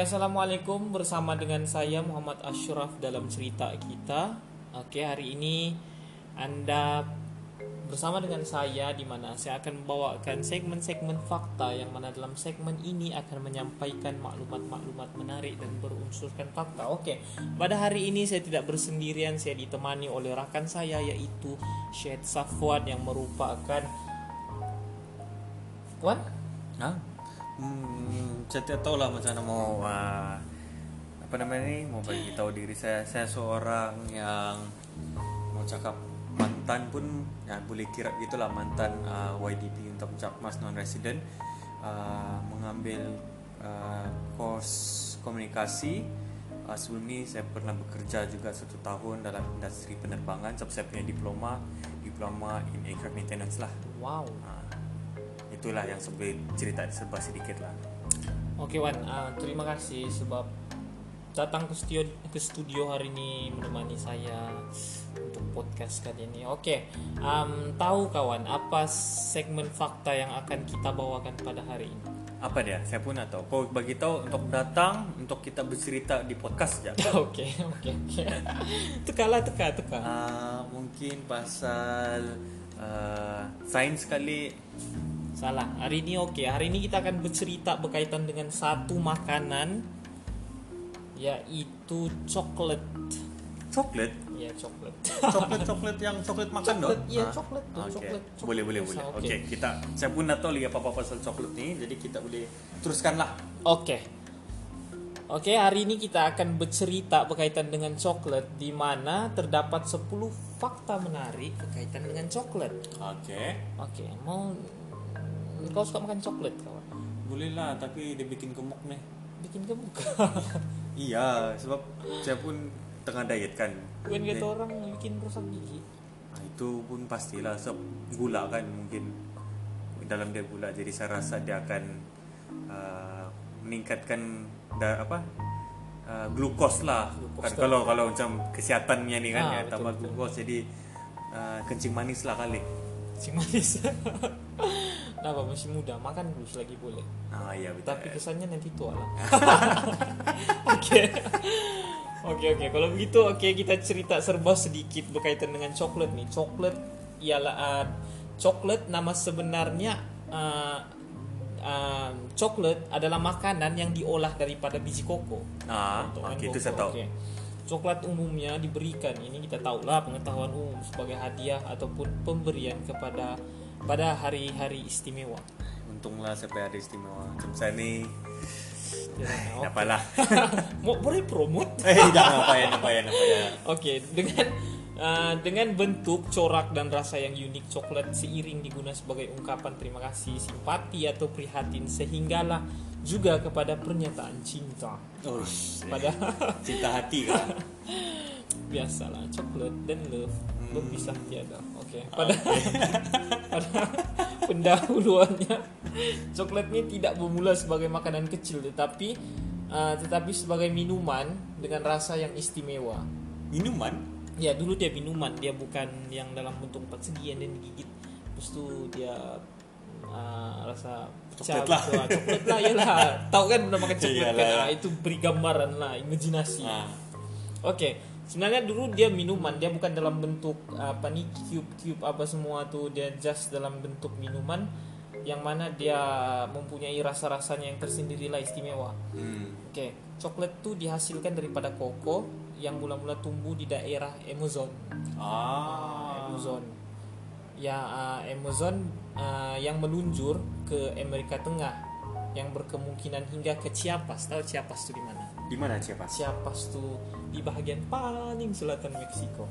Oke, assalamualaikum bersama dengan saya Muhammad Ashraf dalam cerita kita. Oke, hari ini Anda bersama dengan saya di mana saya akan membawakan segmen-segmen fakta yang mana dalam segmen ini akan menyampaikan maklumat-maklumat menarik dan berunsurkan fakta. Oke, pada hari ini saya tidak bersendirian, saya ditemani oleh rakan saya yaitu Syed Safwan yang merupakan Wan? Saya tidak tahu lah macam mana mau uh, apa namanya ni mau bagi tahu diri saya. Saya seorang yang mau cakap mantan pun ya boleh kira gitulah mantan uh, YDP untuk Jakmas non resident uh, mengambil uh, kos komunikasi. Uh, sebelum ni saya pernah bekerja juga satu tahun dalam industri penerbangan. Sebab saya punya diploma diploma in aircraft maintenance lah. Wow. Uh, itulah yang sebelum cerita serba sedikit lah. Oke Wan, uh, terima kasih sebab datang ke studio ke studio hari ini menemani saya untuk podcast kali ini. Oke, um, tahu kawan apa segmen fakta yang akan kita bawakan pada hari ini? Apa dia? Saya pun tak tahu. Kau bagi tahu untuk datang untuk kita bercerita di podcast saja. Oke, oke, oke. Tekalah, teka, teka. Uh, mungkin pasal uh, sains kali Salah. Hari ini oke. Hari ini kita akan bercerita berkaitan dengan satu makanan yaitu coklat. coklat. Ya, coklat. coklat coklat yang coklat makan Coklat, dong? iya, coklat tuh, Oke. coklat, coklat Boleh boleh boleh. oke. Oke, kita saya pun tak tahu lagi apa-apa pasal coklat ni, jadi kita boleh teruskanlah. Oke. Oke, hari ini kita akan bercerita berkaitan dengan coklat di mana terdapat 10 fakta menarik berkaitan dengan coklat. Oke. Oke, mau kau suka makan coklat kawan? Boleh lah, tapi dia bikin gemuk nih. Bikin gemuk. Iya, sebab saya pun tengah diet kan. Bukan kata orang bikin rusak gigi. Nah, itu pun pastilah sebab gula kan mungkin dalam dia gula jadi saya rasa dia akan uh, meningkatkan da, apa uh, glukos lah Glukos kan kalau kalau macam kesehatannya ni kan Ah, ya tambah betul. glukos jadi uh, kencing manis lah kali Si manis. Kenapa masih muda? Makan dulu selagi boleh. ah iya betul Tapi kesannya nanti tua lah. Oke. Oke oke. Kalau begitu oke kita cerita serba sedikit berkaitan dengan coklat nih. Coklat ialah uh, coklat nama sebenarnya uh, uh, coklat adalah makanan yang diolah daripada biji koko. ah oke itu koko, saya tahu oke. Coklat umumnya diberikan ini kita tahulah pengetahuan umum sebagai hadiah ataupun pemberian kepada pada hari-hari istimewa. untunglah sampai ada istimewa macam saya ni Ya, tak apalah Mau boleh promote? eh jangan apa ya apa ya apa ya Oke, dengan uh, dengan bentuk, corak dan rasa yang unik coklat seiring diguna sebagai ungkapan terima kasih, simpati atau prihatin sehinggalah juga kepada pernyataan cinta. oh Pada cinta hati kan biasalah coklat dan love Hmm. berpisah tiada. Oke, pada pada pendahuluannya coklat ini tidak bermula sebagai makanan kecil tetapi uh, tetapi sebagai minuman dengan rasa yang istimewa. minuman Ya dulu dia minuman, dia bukan yang dalam bentuk empat segi yang dan digigit. Terus tu dia uh, rasa pecah Coklat lah. gitu, ah, coklat lah ya lah. Tahu kan udah makan coklat kan? Ah, itu beri gambaran lah, imajinasi. ah Oke, sebenarnya dulu dia minuman, dia bukan dalam bentuk apa nih cube-cube apa semua tuh, dia just dalam bentuk minuman yang mana dia mempunyai rasa-rasanya yang tersendiri lah istimewa. hmm. Oke, coklat tuh dihasilkan daripada koko yang mula-mula tumbuh di daerah Amazon. ah Amazon. Ya, uh, Amazon uh, yang meluncur ke Amerika Tengah yang berkemungkinan hingga ke Chiapas. Tahu Chiapas itu di mana? Di mana siapa Chiapas tuh di bagian paling selatan Meksiko.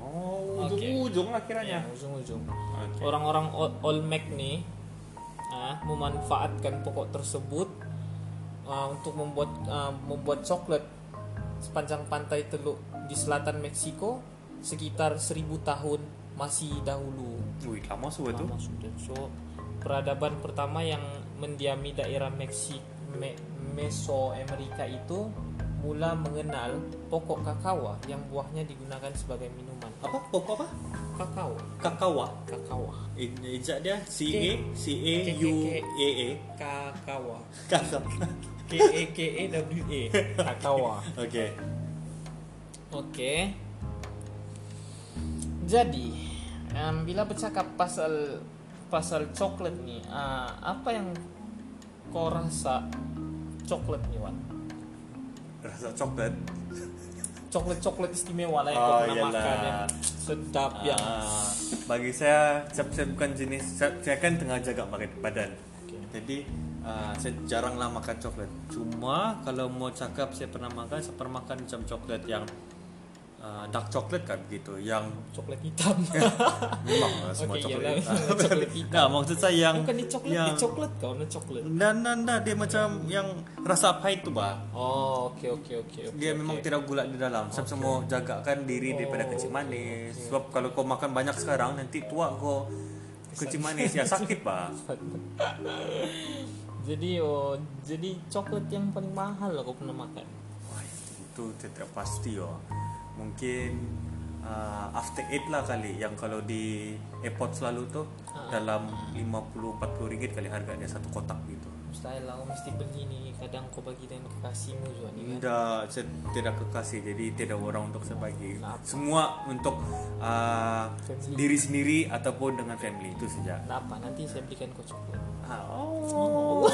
Oh, ujung-ujung lah kiranya. Ya, ujung-ujung. Oke. Orang-orang Ol- Olmec nih ah, memanfaatkan pokok tersebut ah, untuk membuat ah, membuat coklat sepanjang pantai Teluk di selatan Meksiko sekitar 1000 tahun masih dahulu. Wih, lama sudah tu. Lama sudah. So peradaban pertama yang mendiami daerah Meksik Me- Mesoamerika itu mula mengenal pokok kakao yang buahnya digunakan sebagai minuman. Apa? Pokok apa? kakao Kakawa. kakao Ejak dia C A C A U. A A. Kakawa. K E K E W A kakao Okay. Oke. Jadi, em, bila bercakap pasal pasal coklat nih, ah, apa yang kau rasa coklat nih, Wan? Rasa coklat. Coklat-coklat istimewa lah yang Oh, kau pernah iyalah. makan yang sedap yang Ah, bagi saya, saya, saya bukan jenis saya, saya kan tengah jaga makan badan. Oke. Jadi ah, saya jaranglah makan coklat. Cuma kalau mau cakap saya pernah makan, saya pernah makan macam coklat yang ah, dark coklat kan gitu, yang coklat hitam. memang lah semua Oke, coklat. iyalah, coklat hitam. Nah, maksud saya yang Bukan di coklat, yang di coklat kau, na coklat. dan dan dan dia macam yang rasa pahit tu bah. Oh, oke oke oke. Dia memang oke. tidak gula di dalam. Saya semua jagakan diri daripada Oh, kecil manis. Sebab kalau kau makan banyak sekarang nanti tua kau kecil manis ya sakit bah. Jadi oh, jadi coklat yang paling mahal lah kau pernah makan. Wah, itu tidak pasti oh. Mungkin uh, after eight lah kali yang kalau di airport selalu tuh Ah. dalam 50-40 ringgit kali harganya satu kotak gitu. Mustahil lah mesti beli ni Kadang kau bagi dengan kekasihmu juga ni kan Tidak, saya tidak kekasih jadi tidak orang untuk saya bagi. Kenapa? Semua untuk uh, Family. diri sendiri ataupun dengan family itu saja. Kenapa? Nanti saya belikan kau coklat Ah, oh,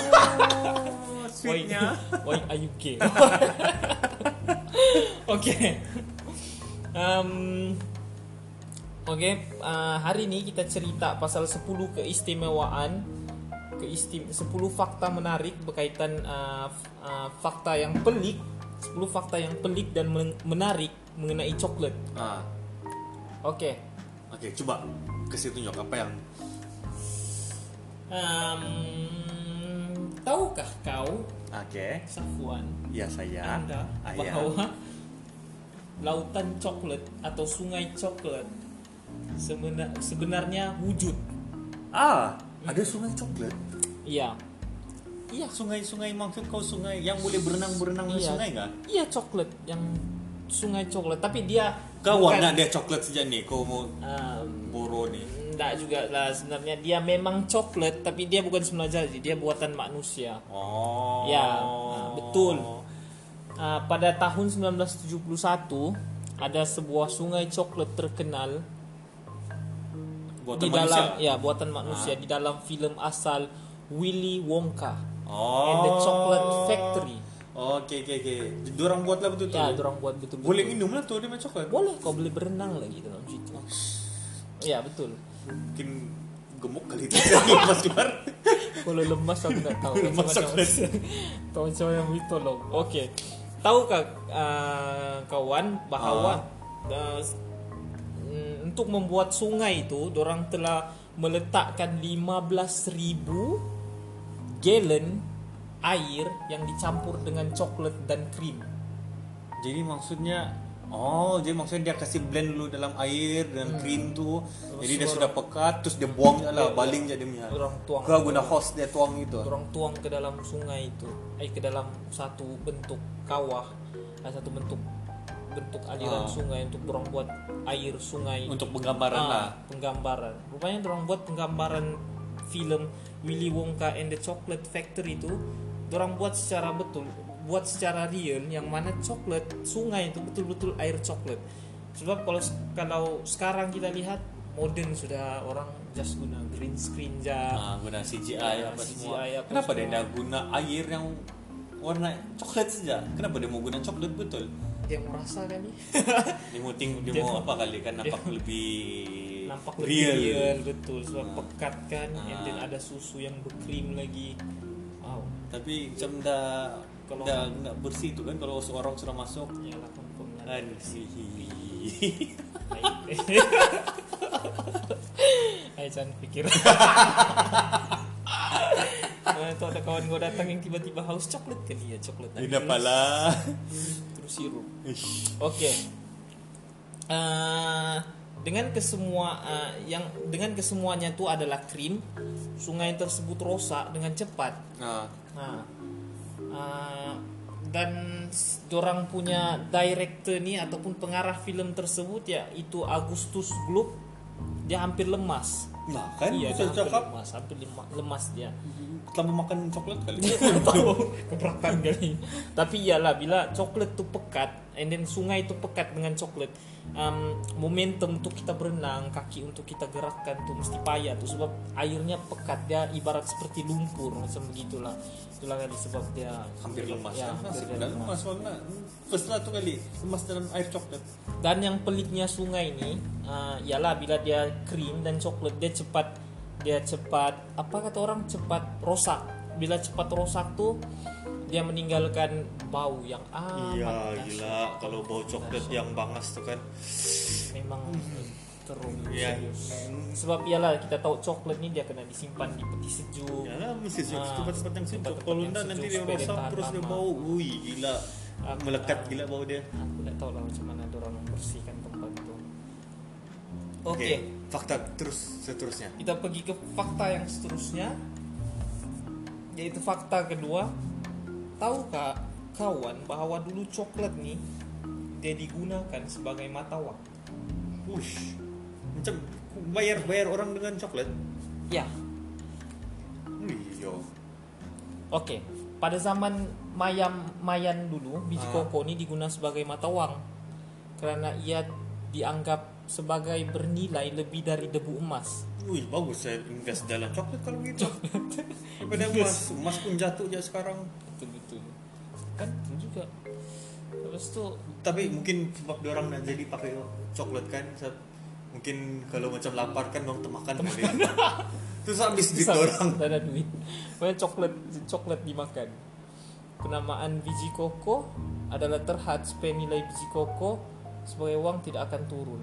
sweetnya. Why are you gay? Oke Em, Oke uh, Hari ini kita cerita pasal 10 keistimewaan keistim 10 fakta menarik berkaitan uh, uh, fakta yang pelik 10 fakta yang pelik dan men- menarik mengenai coklat Ah, Oke Oke, coba kasih tunjuk apa yang Em, Tahukah kau Oke, Safwan ya saya. Anda Ah, ya. Lautan coklat atau sungai coklat semena- sebenarnya wujud. Ah, ada sungai coklat. Iya. Iya, Sungai-sungai maksud kau sungai yang boleh berenang-berenang di Iya. sungai kan? iya coklat yang sungai coklat, tapi dia Kau warna dia coklat sejak nih, kau mau Em, boro nih. enggak juga lah sebenarnya dia memang coklat tapi dia bukan semula jadi dia buatan manusia. Oh. Ya, ah, betul. Ah, pada tahun 1971 ada sebuah sungai coklat terkenal Buatan di manusia. dalam ya buatan manusia di dalam film asal Willy Wonka Oh. and the Chocolate Factory. Oke, oke, oke. Diorang buat lah betul Ya, orang buat betul betul. Boleh minum lah tuh dia main coklat. Boleh kau boleh berenang lagi dalam situ. Ya betul. Mungkin gemuk kali itu lepas keluar. Kalau lemas aku tak tahu. Lemas coklat. Tahu macam yang itu loh. Oke. Tahukah uh, kawan bahwa uh, mm, untuk membuat sungai itu, orang telah meletakkan 15.000 gallon air yang dicampur dengan coklat dan krim. Jadi maksudnya Oh, jadi maksudnya dia kasih blend dulu dalam air dan krim tu. Jadi dia sudah pekat terus dia buang je lah, baling je dia punya. Orang tuang. Kau guna hose dia tuang gitu. Orang tuang ke dalam sungai itu, eh ke dalam satu bentuk kawah, eh, satu bentuk bentuk aliran Ah. sungai untuk orang buat air sungai Untuk penggambaran Ah, lah. penggambaran. Rupanya orang buat penggambaran film Willy Wonka and the Chocolate Factory itu, orang buat secara betul, buat secara real yang mana coklat sungai itu betul-betul air coklat. Sebab kalau kalau sekarang kita lihat modern sudah orang just guna green screen ja. Ah, guna CGI Ya, apa CGI semua. apa Kenapa dia semua. dah guna air yang warna coklat saja? Kenapa dia mau guna coklat betul? Dia merasa kali Dia mau ting dia, Dia mau mau- apa kali kan nampak lebih nampak lebih real. real, betul sebab Ah. pekat kan and then Ah. ada susu yang berkrim lagi. Wow. Tapi macam dah Kalau- dah nggak bersih tu kan kalau seorang sudah masuk confirm lah. kan sih. Ayo jangan pikir. Nah, itu ada kawan gue datang yang tiba-tiba haus coklat kan iya coklat. Ini apalah. Terus sirup. Oke. Eh, dengan kesemua eh, yang dengan kesemuanya itu adalah krim, sungai tersebut rosak dengan cepat. Nah, Nah, uh, dan dorang punya director nih ataupun pengarah film tersebut ya itu Agustus Gloop dia hampir lemas. Nah kan? Iya bisa dia hampir cakap. lemas hampir lema- lemas dia. Selama makan coklat kali. Keberatan kali. Tapi iyalah bila coklat tuh pekat and then sungai itu pekat dengan coklat um, momentum untuk kita berenang kaki untuk kita gerakkan tuh mesti payah tuh sebab airnya pekat dia ibarat seperti lumpur macam begitulah. Itulah kali sebab dia Hampir lemas ya, kan? hampir lemas. lemas. soalnya First lah tu kali Lemas dalam air coklat. Dan yang peliknya sungai ini uh, ialah bila dia krim dan coklat dia cepat dia cepat apa kata orang? Cepat rosak. Bila cepat rosak tuh dia meninggalkan bau yang amat Iya gila. Kalau bau coklat yang bangas tu kan. Memang terus Iya. serius. sebab ialah kita tahu coklat ni dia kena disimpan di peti sejuk. Ya mesti sejuk. Ah, tempat-tempat yang sejuk Kalau enggak nanti dia rosak terus dia bau. Ui gila. Ah, Melekat ah. gila bau dia. Aku tak tahu lah macam mana orang membersihkan tempat itu oke Oke, Fakta terus seterusnya. Kita pergi ke fakta yang seterusnya yaitu fakta kedua tahukah kawan bahwa dulu coklat nih dia digunakan sebagai mata uang Wush Macam bayar-bayar orang dengan coklat? Ya. Iya Oke, pada zaman mayam mayan dulu biji Ah. koko ini digunakan sebagai mata uang karena ia dianggap sebagai bernilai lebih dari debu emas. Wih bagus saya invest dalam coklat kalau gitu Daripada emas Emas pun jatuh aja sekarang Betul betul. Kan juga. Terus tuh Tapi mungkin sebab orang nak jadi pakai coklat kan Mungkin kalau macam lapar kan orang termakan kali Terus habis duit orang tak ada duit. Pokoknya coklat coklat dimakan. Penamaan biji koko adalah terhad supaya nilai biji koko sebagai uang tidak akan turun.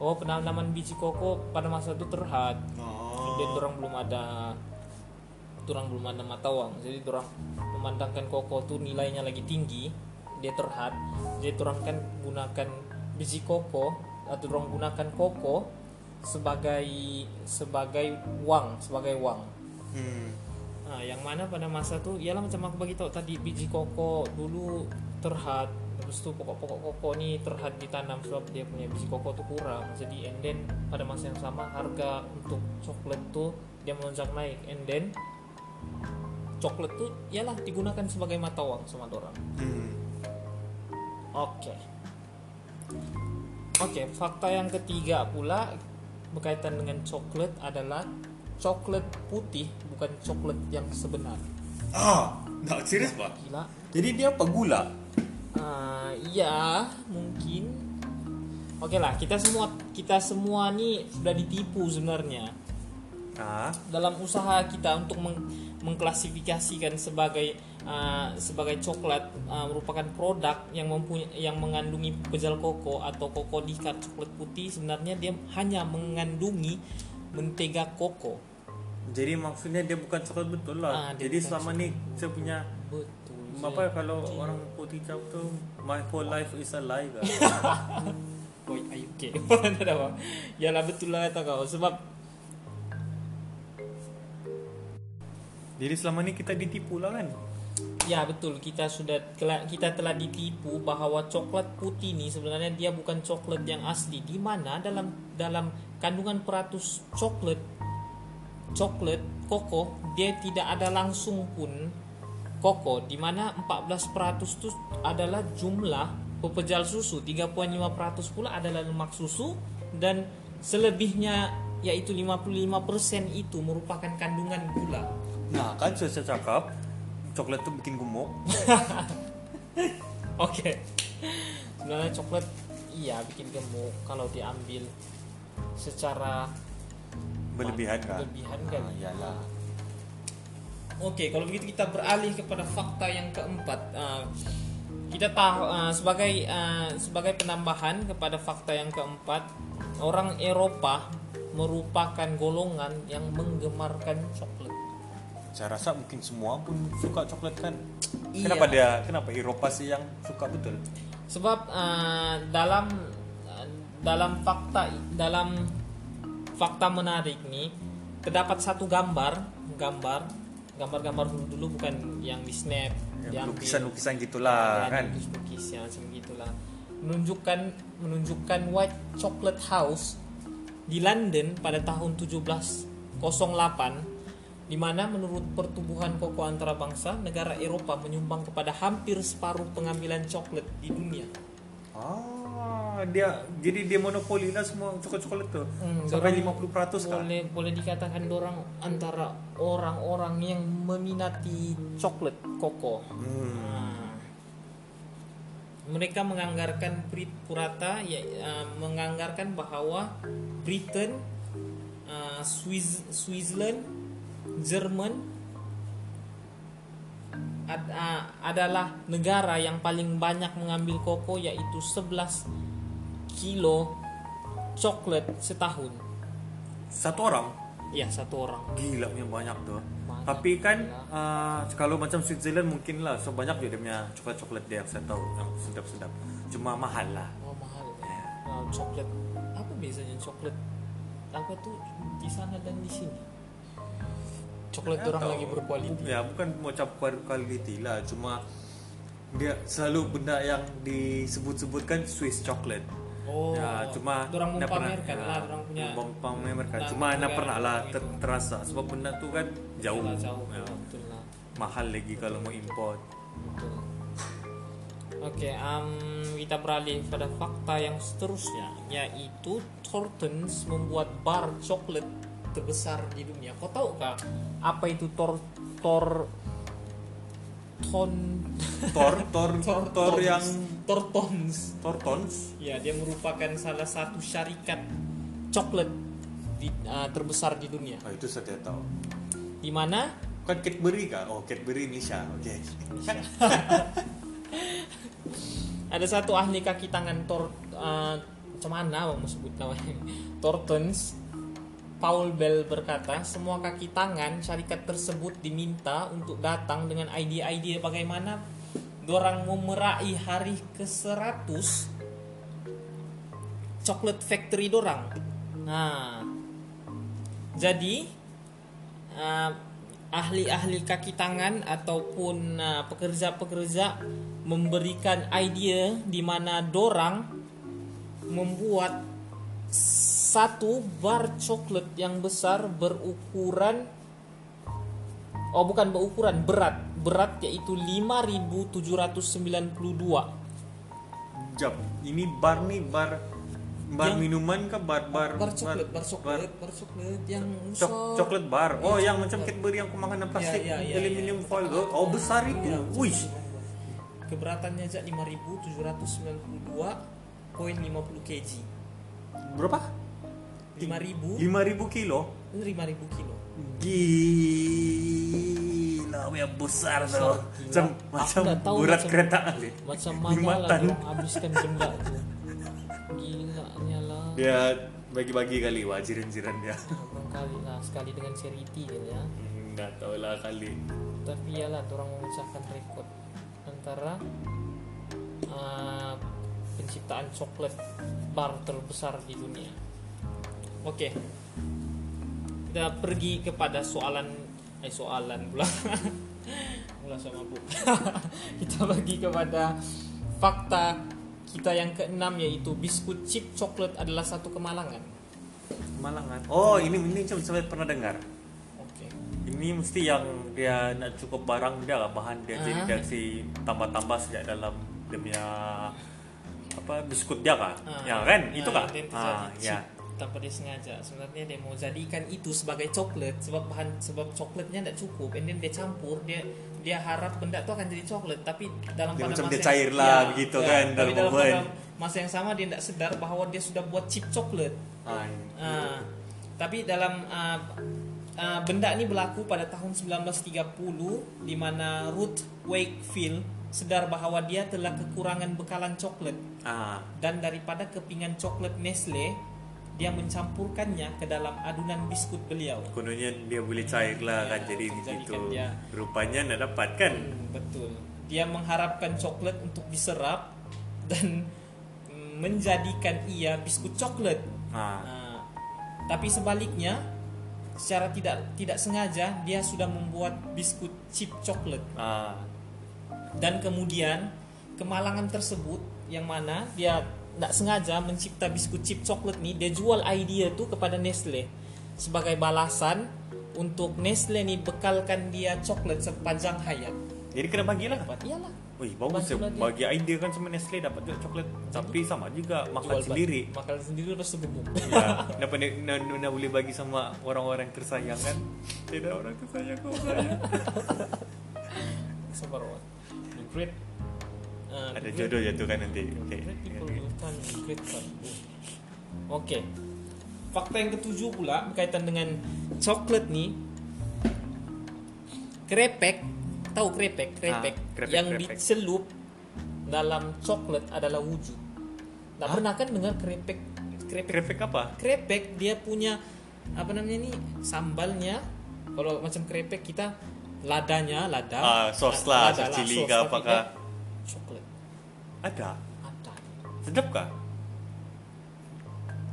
Oh, penamaan biji koko pada masa itu terhad. Oh. dan orang belum ada orang belum ada mata uang jadi orang memandangkan koko tuh nilainya lagi tinggi dia terhad jadi orang kan gunakan biji koko atau orang gunakan koko sebagai sebagai uang sebagai uang Hmm. Nah, yang mana pada masa tuh ialah macam aku bagi tahu tadi biji koko dulu terhad terus tuh pokok-pokok koko nih terhad ditanam sebab dia punya biji koko tuh kurang jadi and then pada masa yang sama harga untuk coklat tuh dia melonjak naik and then coklat tuh ialah digunakan sebagai mata uang sama orang Hmm. Oke. Oke, fakta yang ketiga pula berkaitan dengan coklat adalah coklat putih bukan coklat yang sebenar. Ah, tak serius pak. Gila. Jadi dia apa gula? Iya, mungkin. Oke lah, kita semua kita semua nih sudah ditipu sebenarnya Ah, dalam usaha kita untuk meng- mengklasifikasikan sebagai uh, sebagai coklat uh, merupakan produk yang mempunyai yang mengandungi pejal koko atau koko dikat coklat putih sebenarnya dia hanya mengandungi mentega koko. jadi maksudnya dia bukan coklat betul lah. Ah, jadi selama ni saya punya Betul. Apa kalau orang putih cakap tu my whole life is a lie kan. Oh, ayo. Tak ada apa. Yalah betul lah kata kau sebab jadi selama ni kita ditipu lah kan. Ya betul kita sudah telah, kita telah ditipu bahwa coklat putih ini sebenarnya dia bukan coklat yang asli di mana dalam dalam kandungan peratus coklat coklat koko dia tidak ada langsung pun koko di mana 14% itu adalah jumlah pepejal susu 3.5% pula adalah lemak susu dan selebihnya yaitu 55% itu merupakan kandungan gula Nah kan saya cakap coklat tu bikin gemuk. Oke. Sebenarnya coklat iya bikin gemuk kalau diambil secara Berlebihan kan? Berlebihan kan? Ah, iyalah. Oke, kalau begitu kita beralih kepada fakta yang keempat. Ah, kita tahu ah, sebagai ah, sebagai penambahan kepada fakta yang keempat, orang Eropa merupakan golongan yang menggemarkan coklat. Saya rasa mungkin semua pun suka coklat kan. Iya. Kenapa dia kenapa Eropa sih yang suka betul? Sebab uh, dalam uh, dalam fakta dalam fakta menarik nih terdapat satu gambar gambar gambar-gambar dulu dulu bukan yang di snap Yang lukisan-lukisan gitulah Ya, kan. lukis-lukis yang macam gitulah menunjukkan menunjukkan white chocolate house di London pada tahun 1708 di mana menurut pertumbuhan koko antara bangsa negara Eropa menyumbang kepada hampir separuh pengambilan coklat di dunia. Ah, dia jadi dia monopoli lah semua coklat-coklat tuh. Hmm, Sampai dorang 50% kan. boleh boleh dikatakan orang antara orang-orang yang meminati coklat koko. Hmm. Nah, mereka menganggarkan Brit Purata ya uh, menganggarkan bahwa Britain, uh, Swiss, Switzerland, Jerman ad- uh, adalah negara yang paling banyak mengambil koko yaitu 11 kilo coklat setahun. Satu orang Ya satu orang. gila punya banyak tuh. Banyak, Tapi kan gila. ah, kalau macam Switzerland mungkin lah so banyak juga dia punya coklat-coklat dia yang saya tahu yang sedap-sedap. Cuma mahal lah. Oh mahal. Nah, coklat apa biasanya coklat apa tuh di sana dan di sini? Coklat orang lagi berkualitas. Ya bukan mau cap quality lah, cuma dia selalu benda yang disebut-sebutkan Swiss chocolate. Oh. ya, cuma orang mempamerkan pernah- lah, ya, orang punya mempamerkan. Nah, Cuma nak negara pernah lah ter- terasa sebab benda tu kan jauh, Lah, jauh. Ya, Betul lah. mahal lagi kalau mau import. Betul. Oke, am, kita beralih pada fakta yang seterusnya, yaitu Thorntons membuat bar coklat terbesar di dunia. Kau tahu kah apa itu Tor Tor Ton Tor, tor, tor, tor yang Tortons? Tortons. Ya, dia merupakan salah satu syarikat coklat di, uh, terbesar di dunia. Oh, itu saya tidak tahu. Di mana Kan Cadbury kah? Oh, Cadbury Indonesia. Oke. ada satu ahli kaki tangan Tor uh, macam mana mau sebut namanya Tortons Paul Bell berkata semua kaki tangan syarikat tersebut diminta untuk datang dengan ide-ide bagaimana dorang memerai hari ke-100 coklat factory dorang. Nah jadi uh, ahli-ahli kaki tangan ataupun uh, pekerja-pekerja memberikan idea di mana dorang membuat satu bar coklat yang besar berukuran oh bukan berukuran berat berat yaitu 5792 Jap, ini bar nih bar bar Yang- minuman kah bar bar bar coklat bar coklat bar coklat yang Cok, coklat bar. Oh, Iya, yang macam bar. Cadbury yang kemakan plastik Ya, ya, ya, aluminium ya. foil tu. Oh, besar itu. Iya, Wih. keberatannya aja 5792.50 kg Berapa? 5000 5000 kilo. ini 5000 kilo Gila, yang besar tu. Besar, Macam macam macam- kereta kali. macam Lima mana lah orang habiskan benda tu gila lah Dia bagi-bagi kali wah jiran-jiran dia. kali lah sekali dengan charity dia ya Hmm, Dah tahu lah kali. tapi ya lah orang memecahkan rekod antara uh, penciptaan coklat bar terbesar di dunia oke kita pergi kepada soalan eh soalan pula pula sama bu kita pergi kepada fakta kita yang keenam yaitu biskut chip coklat adalah satu kemalangan Malangan. Oh, ini ini macam saya pernah dengar. oke Ini mesti yang dia nak cukup barang dia lah bahan dia jadi Ah. dia kasi tambah-tambah sejak dalam dia punya apa biskut dia kah? Ah, ya kan? Itu kah? dia Ah, ya. Tanpa dia sengaja. Sebenarnya dia mau jadikan itu sebagai coklat sebab bahan sebab coklatnya tidak cukup. And then dia campur dia dia harap benda itu akan jadi coklat. Tapi dalam Dia pada macam masa dia cair lah begitu kan, tapi dalam dalam pada masa yang sama dia tidak sedar bahwa dia sudah buat chip coklat. Ah, Ah, tapi dalam ah, ah, benda ini berlaku pada tahun 1930 di mana Ruth Wakefield sedar bahwa dia telah kekurangan bekalan coklat. Ah, dan daripada kepingan coklat Nestle dia mencampurkannya ke dalam adunan biskut beliau. kononnya dia boleh cair lah Ya, kan jadi untuk begitu. dia- Rupanya nak dapat kan? Hmm, betul. Dia mengharapkan coklat untuk diserap dan mm, menjadikan ia biskut coklat. Ah, Nah, tapi sebaliknya secara tidak tidak sengaja dia sudah membuat biskut chip coklat ah, dan kemudian kemalangan tersebut yang mana dia tidak sengaja mencipta biskuit chip coklat nih dia jual idea tuh kepada Nestle sebagai balasan untuk Nestle nih bekalkan dia coklat sepanjang hayat Jadi kena bagilah. dapat iyalah Wih, bagus ya. Bagi idea kan sama Nestle dapat juga coklat. Tapi sama juga makan Jual sendiri. makan sendiri terus gemuk ya, kenapa nak nak boleh bagi sama orang-orang yang tersayang kan? Tidak orang tersayang kau saya. sabar great uh, Ada jodoh jatuh kan nanti. people oke. Fakta yang ketujuh pula berkaitan dengan coklat nih krepek tahu krepek? Krepek, Ah, krepek, yang krepek. dicelup dalam coklat adalah wujud. Nggak Hah? pernah kan dengar krepek? Krepek. Krepek apa? krepek dia punya apa namanya nih sambalnya. Kalau macam krepek kita ladanya lada. Ah, sos lah, sos cili apakah? coklat. Ada. Sedap kah?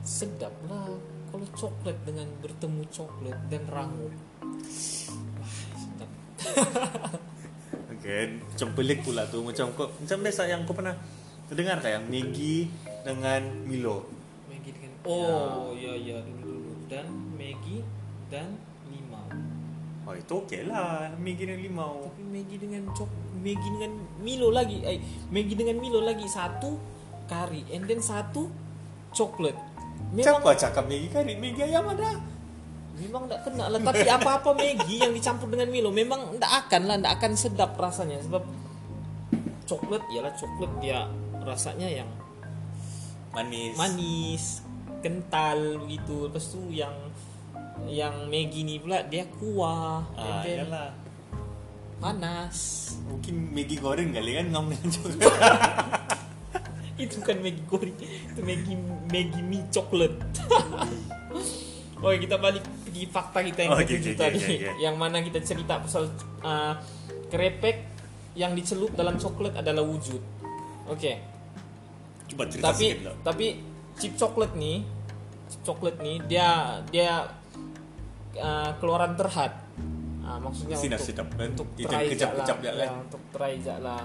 sedap lah. Kalau coklat dengan bertemu coklat dan rangu wah sedap. Oke, macam pelik pula tu macam kau macam biasa yang kau pernah dengar tak? Yang Maggi dengan Milo. Maggi dengan oh ya ya dulu dulu. Dan Maggi dan limau. Oh itu okey lah. Maggi dengan limau. tapi Maggi dengan cok Maggi dengan Milo lagi. Eh Maggi dengan Milo lagi satu kari and then satu coklat memang Siapa cakap Maggi kari? Maggi ayam ada. memang tidak kena lah tapi apa-apa Maggi yang dicampur dengan Milo memang tidak akan lah tidak akan sedap rasanya sebab coklat ialah coklat dia rasanya yang Manis. manis kental gitu lepas tu yang yang Maggi ni pula dia kuah and Ah, then iyalah. panas Mungkin Maggi goreng kali kan ngam dengan coklat. Itu kan Maggi goreng itu Maggi Maggi mie coklat. Oke kita balik pergi fakta kita yang ketujuh oke, tadi. oke, oke. yang mana kita cerita pasal uh, krepek yang dicelup dalam coklat adalah wujud. Oke. Coba cerita tapi sikit tapi chip coklat nih chip coklat nih dia dia uh, keluaran terhad. Ah, maksudnya Sinar untuk untuk teraijak kecap-kecap lah, ya, untuk teraijak lah.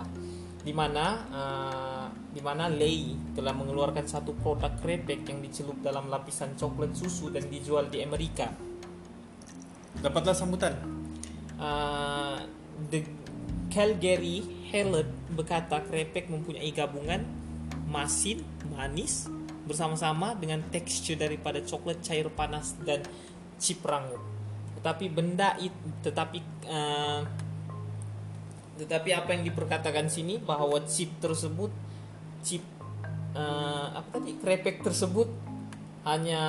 Di mana uh, di mana Lei telah mengeluarkan satu produk krepek yang dicelup dalam lapisan coklat susu dan dijual di Amerika. Dapatlah sambutan. Uh, the Calgary Herald berkata krepek mempunyai gabungan masin, manis bersama-sama dengan tekstur daripada coklat cair panas dan chip rangup. Tetapi benda itu tetapi uh, tetapi apa yang diperkatakan sini bahwa chip tersebut chip uh, apa tadi krepek tersebut hanya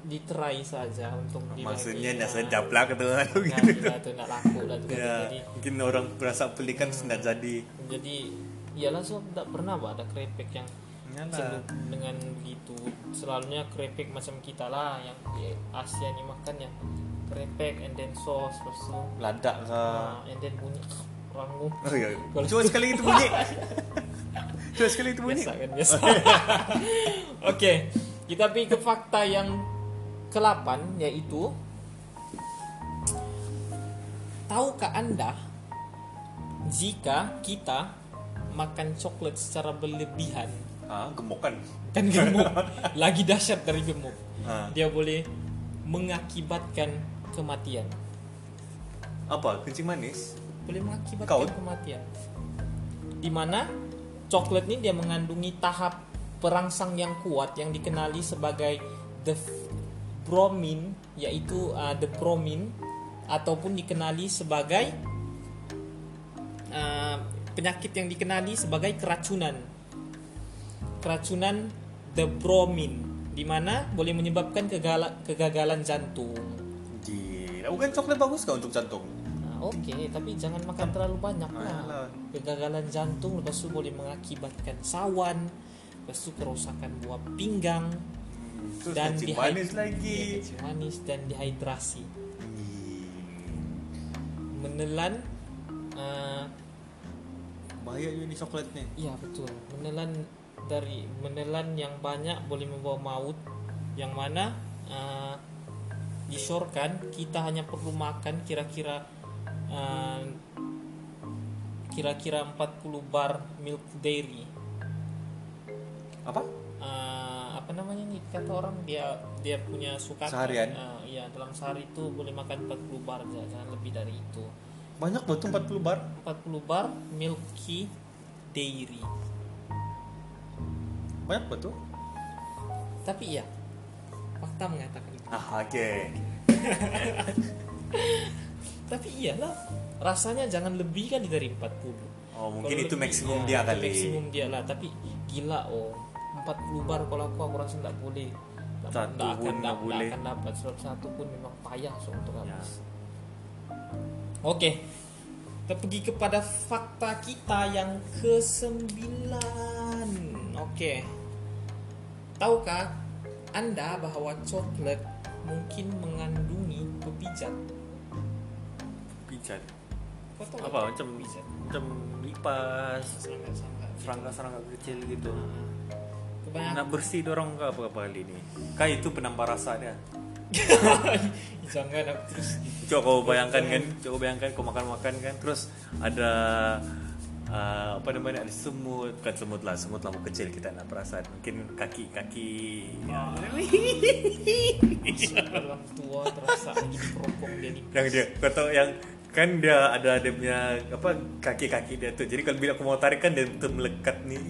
diterai saja untuk. Maksudnya Ya. sedap lah kata orang tu Nah, gitu. tidak tu nak laku lah kan. Ya, Jadi mungkin orang berasa pelik kan senang jadi. jadi iyalah so tak pernah bah ada krepek yang celup dengan begitu selalunya krepek macam kita lah yang di Asia ni makannya krepek and then sauce tu Ladak ke. ah, and then bunyi rangu Oh ya. Kalau- Cuba sekali itu bunyi. Sekali itu bunyi. biasa kan biasa oke kita pergi ke fakta yang ke-8 yaitu tahukah anda jika kita makan coklat secara berlebihan Ah, gemuk kan. kan gemuk lagi dahsyat dari gemuk Ah. dia boleh mengakibatkan kematian Apa? Kencing manis? boleh mengakibatkan Kau? kematian di mana coklat ini dia mengandungi tahap perangsang yang kuat yang dikenali sebagai the bromin yaitu uh, the bromin ataupun dikenali sebagai uh, penyakit yang dikenali sebagai keracunan keracunan the bromin di mana boleh menyebabkan kegala- kegagalan jantung Gila. Bukan coklat bagus kah untuk jantung? Oke, tapi jangan makan terlalu banyak lah. Kegagalan jantung lepas itu boleh mengakibatkan sawan, lepas itu kerusakan buah pinggang Terus dan dihid- manis lagi. Kencing manis dan dehidrasi. Hmm. Menelan eh, Bahaya juga ni coklat ni. Iya betul. Menelan dari menelan yang banyak boleh membawa maut. Yang mana uh, disyorkan kita hanya perlu makan kira-kira uh, kira-kira 40 bar milk dairy. Apa? Eh, apa namanya nih? Kata orang dia dia punya suka Seharian? iya dalam sehari itu boleh makan 40 bar aja, jangan lebih dari itu. Banyak betul 40 bar. 40 bar milky dairy. Banyak betul tapi iya fakta mengatakan itu. Ah oke tapi iyalah rasanya jangan lebih kan dari 40 oh mungkin Kalau itu lebih, maksimum ya, dia kali. maksimum dia lah. Tapi gila oh 40 bar kalau aku aku rasa nggak boleh. Nggak pun akan nggak dapat boleh. akan dapat. Sebab satu pun memang payah so untuk Ya. habis. Oke. Kita pergi kepada fakta kita yang ke sembilan oke. Tahukah anda bahwa coklat mungkin mengandungi pepijat pijat nggak apa macam macam lipas. Serangga-serangga kecil gitu. Kebanyakan nak bersih dorong ke apa apa kali ini? Kah itu penambah rasa dia. Jangan aku terus. Coba kau bayangkan kan? Coba bayangkan kau makan makan kan? Terus ada uh, apa namanya? Ada semut. Bukan semut lah semut lampu kecil kita nak perasaan. Mungkin kaki kaki orang tua terasa lagi dikeropong dia nih yang dia kau tahu yang kan dia ada dia punya apa kaki kaki dia tuh jadi kalau bila aku mau tarik kan dia betul melekat nih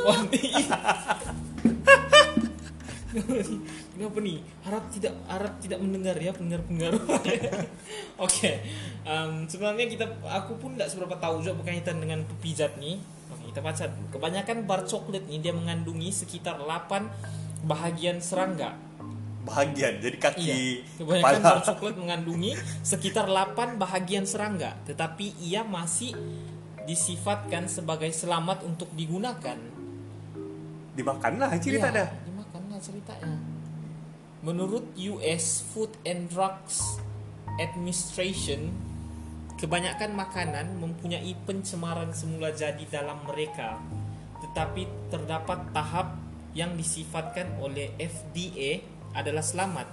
Wah, nih. Kenapa nih? Harap tidak harap tidak mendengar ya pendengar-pendengar. Oke. Em, sebenarnya kita aku pun tidak seberapa tahu juga berkaitan dengan pepijat nih. Kita baca. Kebanyakan bar coklat nih dia mengandungi sekitar 8 bahagian serangga. Bahagian jadi kaki Iya. Kebanyakan kepala coklat mengandungi sekitar 8 bahagian serangga, tetapi ia masih disifatkan sebagai selamat untuk digunakan. dimakan lah cerita Iya, dah Dimakan lah ceritanya. Menurut US Food and Drugs Administration, kebanyakan makanan mempunyai pencemaran semula jadi dalam mereka, tetapi terdapat tahap yang disifatkan oleh FDA adalah selamat.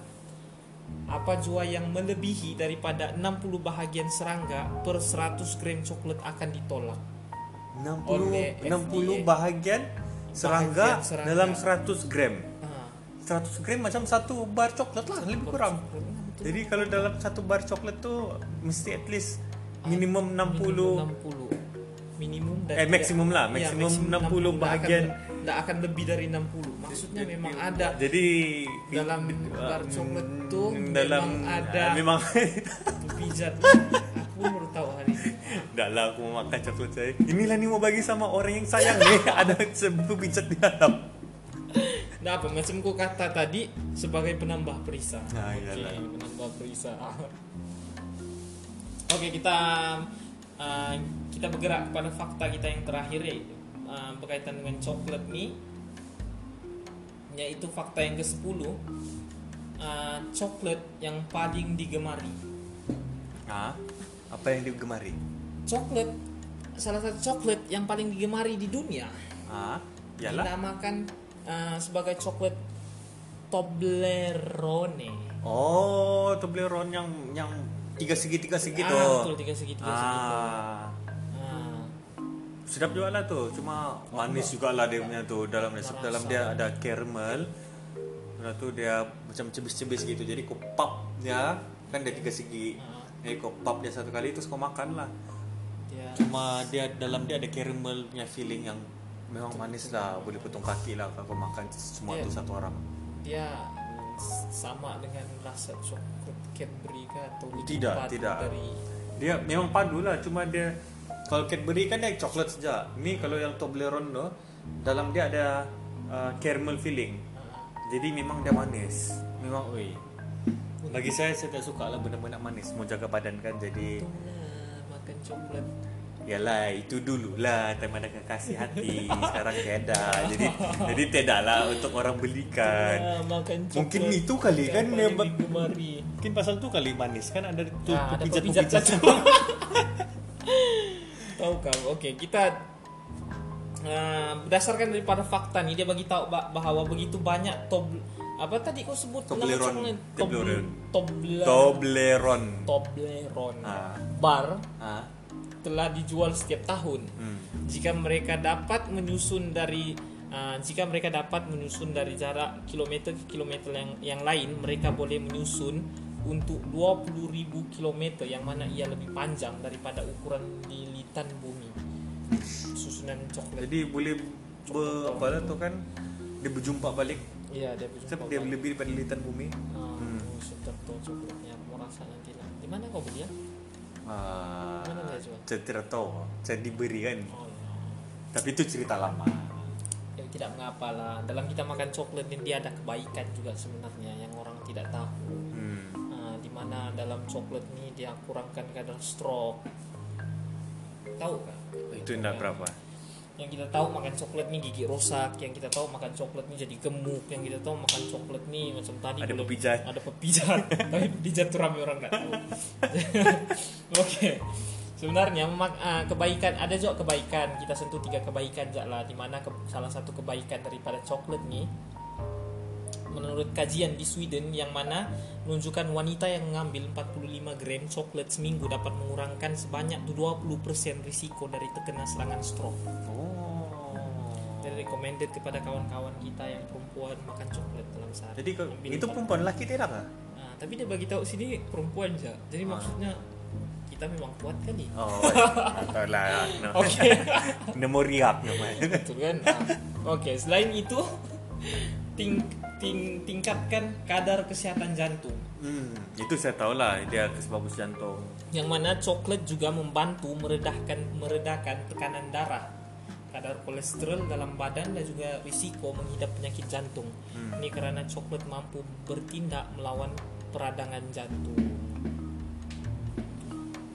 Apa jua yang melebihi daripada 60 bahagian serangga per 100 gram coklat akan ditolak. 60 Oleh 60 FDA. bahagian serangga, Bahagian serangga. dalam 100 gram Ah, 100 gram macam satu bar coklat lah lebih kurang coklat, jadi kalau dalam satu bar coklat tuh mesti at least minimum 60 minimum 60 minimum dan Eh, tidak- maksimum lah, Iya, maksimum 60 Nggak bahagian. akan, nggak akan lebih dari 60 maksudnya memang ada jadi dalam bar coklat mm, dalam memang ada ah, memang. pijat aku baru tahu hari ini. Dah lah aku mau makan coklat saya. Inilah nih mau bagi sama orang yang sayang nih. Ada sebuah pijat di dalam. Nah apa macam ku kata tadi sebagai penambah perisa. Nah, Oke, iyalah. penambah perisa. Oke kita uh, kita bergerak kepada fakta kita yang terakhir yaitu uh, berkaitan dengan coklat nih yaitu fakta yang ke-10 uh, coklat yang paling digemari. Ah, Apa yang digemari? coklat salah satu coklat yang paling digemari di dunia Ah, Yalah dinamakan uh, sebagai coklat Toblerone. Oh Toblerone yang yang tiga segi tiga segi ah, tuh betul tiga segi tiga segi tuh. Sedap juga lah tuh cuma manis juga lah dia punya tuh. Dalam Rasa. dalam dia ada caramel Lepas tu dia macam cebis-cebis gitu. Jadi dia kan dia tiga segi. Jadi kau pop dia satu kali terus kau makan lah. Dia cuma dia dalam dia ada caramel punya feeling yang memang manis lah. Boleh potong kaki lah kalau makan semua Iya. tu satu orang. Dia sama dengan rasa coklat Cadbury atau Tidak, tidak. dari dia memang padu lah cuma dia kalau Cadbury kan dia coklat saja ni kalau yang Toblerone tu dalam dia ada uh, caramel feeling ah, jadi memang dia manis. Memang oi. Bagi saya saya tak suka lah benda-benda manis. Mau jaga badan kan jadi untunglah makan coklat. Yalah itu dulu lah Time ada kekasih hati. Sekarang tiada Jadi jadi tidak lah Untuk orang belikan. Makan Mungkin itu kali kan Mungkin pasal tu kali manis Kan ada tu Ah, ada pijat-pijat tahu kau oke kita uh, berdasarkan daripada fakta nih dia bagi tahu bah- bahwa begitu banyak tob apa tadi kau sebut Toblerone. Toblerone. Toblerone. Toblerone Toblerone. Ah. bar ah. telah dijual setiap tahun Hmm. jika mereka dapat menyusun dari Uh, jika mereka dapat menyusun dari jarak kilometer ke kilometer yang yang lain, mereka boleh menyusun untuk 20.000 km yang mana ia lebih panjang daripada ukuran lilitan bumi. Susunan coklat. Jadi boleh ber, apa lah tu kan dia berjumpa balik. Iya, dia berjumpa. Sebab dia lebih daripada lilitan bumi. Ah, Hmm. oh, sedap tuh coklatnya. Mau rasa nanti lah. Di mana kau beli ya? Ah, saya tahu. Saya diberi kan. Oh, ya. Tapi itu cerita lama. ya tidak mengapa lah. Dalam kita makan coklat ini dia ada kebaikan juga sebenarnya yang orang tidak tahu. Mana dalam coklat ini dia kurangkan kadar stroke. Tahu kan? Itu tidak berapa. Yang kita tahu makan coklat nih gigi rusak, yang kita tahu makan coklat nih jadi gemuk, yang kita tahu makan coklat nih macam tadi Ada pepijat. Ada pepijat. Tapi pepijat tuh rame orang nggak tahu. Oke. Sebenarnya memak- ah, kebaikan ada juga kebaikan. Kita sentuh tiga kebaikan aja lah. Di mana ke, salah satu kebaikan daripada coklat nih menurut kajian di Sweden yang mana menunjukkan wanita yang mengambil 45 gram coklat seminggu dapat mengurangkan sebanyak 20% risiko dari terkena serangan stroke. Oh. Jadi recommended kepada kawan-kawan kita yang perempuan makan coklat dalam sehari. Jadi Ambil itu perempuan laki tidak kah? Nah, tapi dia bagi tahu sini perempuan aja. Jadi Ah. maksudnya kita memang kuat kali. Oh, atau lah. Oke. Nemu riak namanya. Betul kan? Nah, Oke, selain itu ting, ting, tingkatkan kadar kesehatan jantung. Hmm, itu saya tahu lah dia bagus jantung. Yang mana coklat juga membantu meredahkan meredakan tekanan darah, kadar kolesterol dalam badan dan juga risiko mengidap penyakit jantung. Hmm. Ini karena coklat mampu bertindak melawan peradangan jantung.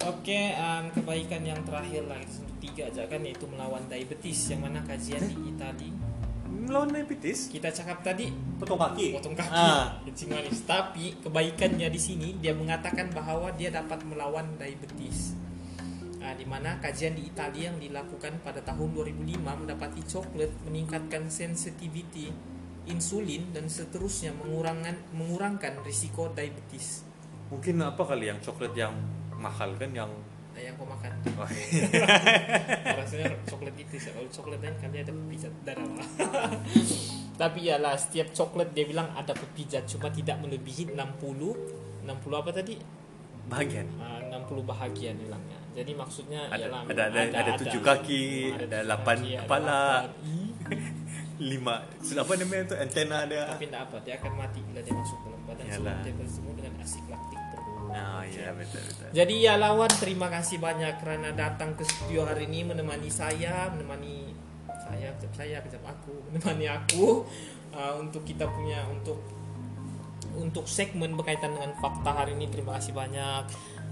Oke, em, kebaikan yang terakhir lah itu tiga aja kan yaitu melawan diabetes yang mana kajian di Itali Melawan diabetes? kita cakap tadi Potong kaki. potong kaki Ah. kencing manis tapi kebaikannya di sini dia mengatakan bahwa dia dapat melawan diabetes Nah, di mana kajian di Italia yang dilakukan pada tahun 2005 mendapati coklat meningkatkan sensitivity insulin dan seterusnya mengurangkan mengurangkan risiko diabetes. Mungkin apa kali yang coklat yang mahal kan yang Yang kau makan. Wah, Rasanya coklat itu sih. Kalau coklat lain kali ada pepijat darah. Tapi iyalah setiap coklat dia bilang ada pepijat cuma tidak melebihi 60 60 apa tadi? bagian. Ah, 60 bahagian bilangnya. Jadi maksudnya Ada ialah ada ada, ada, ada, tujuh kaki, ada kepala, delapan. Ih, lima. Apa namanya itu antena ada. Tapi tidak apa, dia akan mati bila dia masuk dalam badan sebelum dia bertemu dengan asik laktik Ah iya betul betul. Jadi ya lawan terima kasih banyak karena datang ke studio hari ini menemani saya, menemani saya, kejap saya, kejap aku, menemani aku uh, untuk kita punya untuk untuk segmen berkaitan dengan fakta hari ini terima kasih banyak.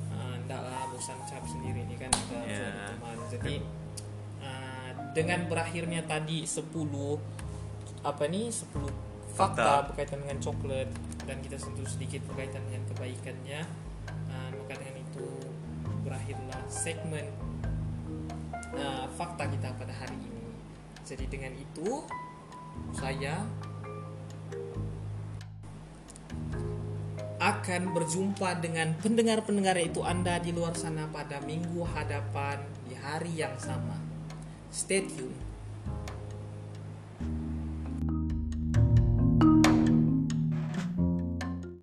Uh, Nggak lah bosan cap sendiri ini kan kita Ya. sudah teman. Jadi uh, dengan berakhirnya tadi 10 apa nih 10 fakta, Fakta. berkaitan dengan coklat dan kita sentuh sedikit berkaitan dengan kebaikannya berakhirlah segmen uh, fakta kita pada hari ini jadi dengan itu saya akan berjumpa dengan pendengar-pendengar yaitu Anda di luar sana pada minggu hadapan di hari yang sama. Stay tune.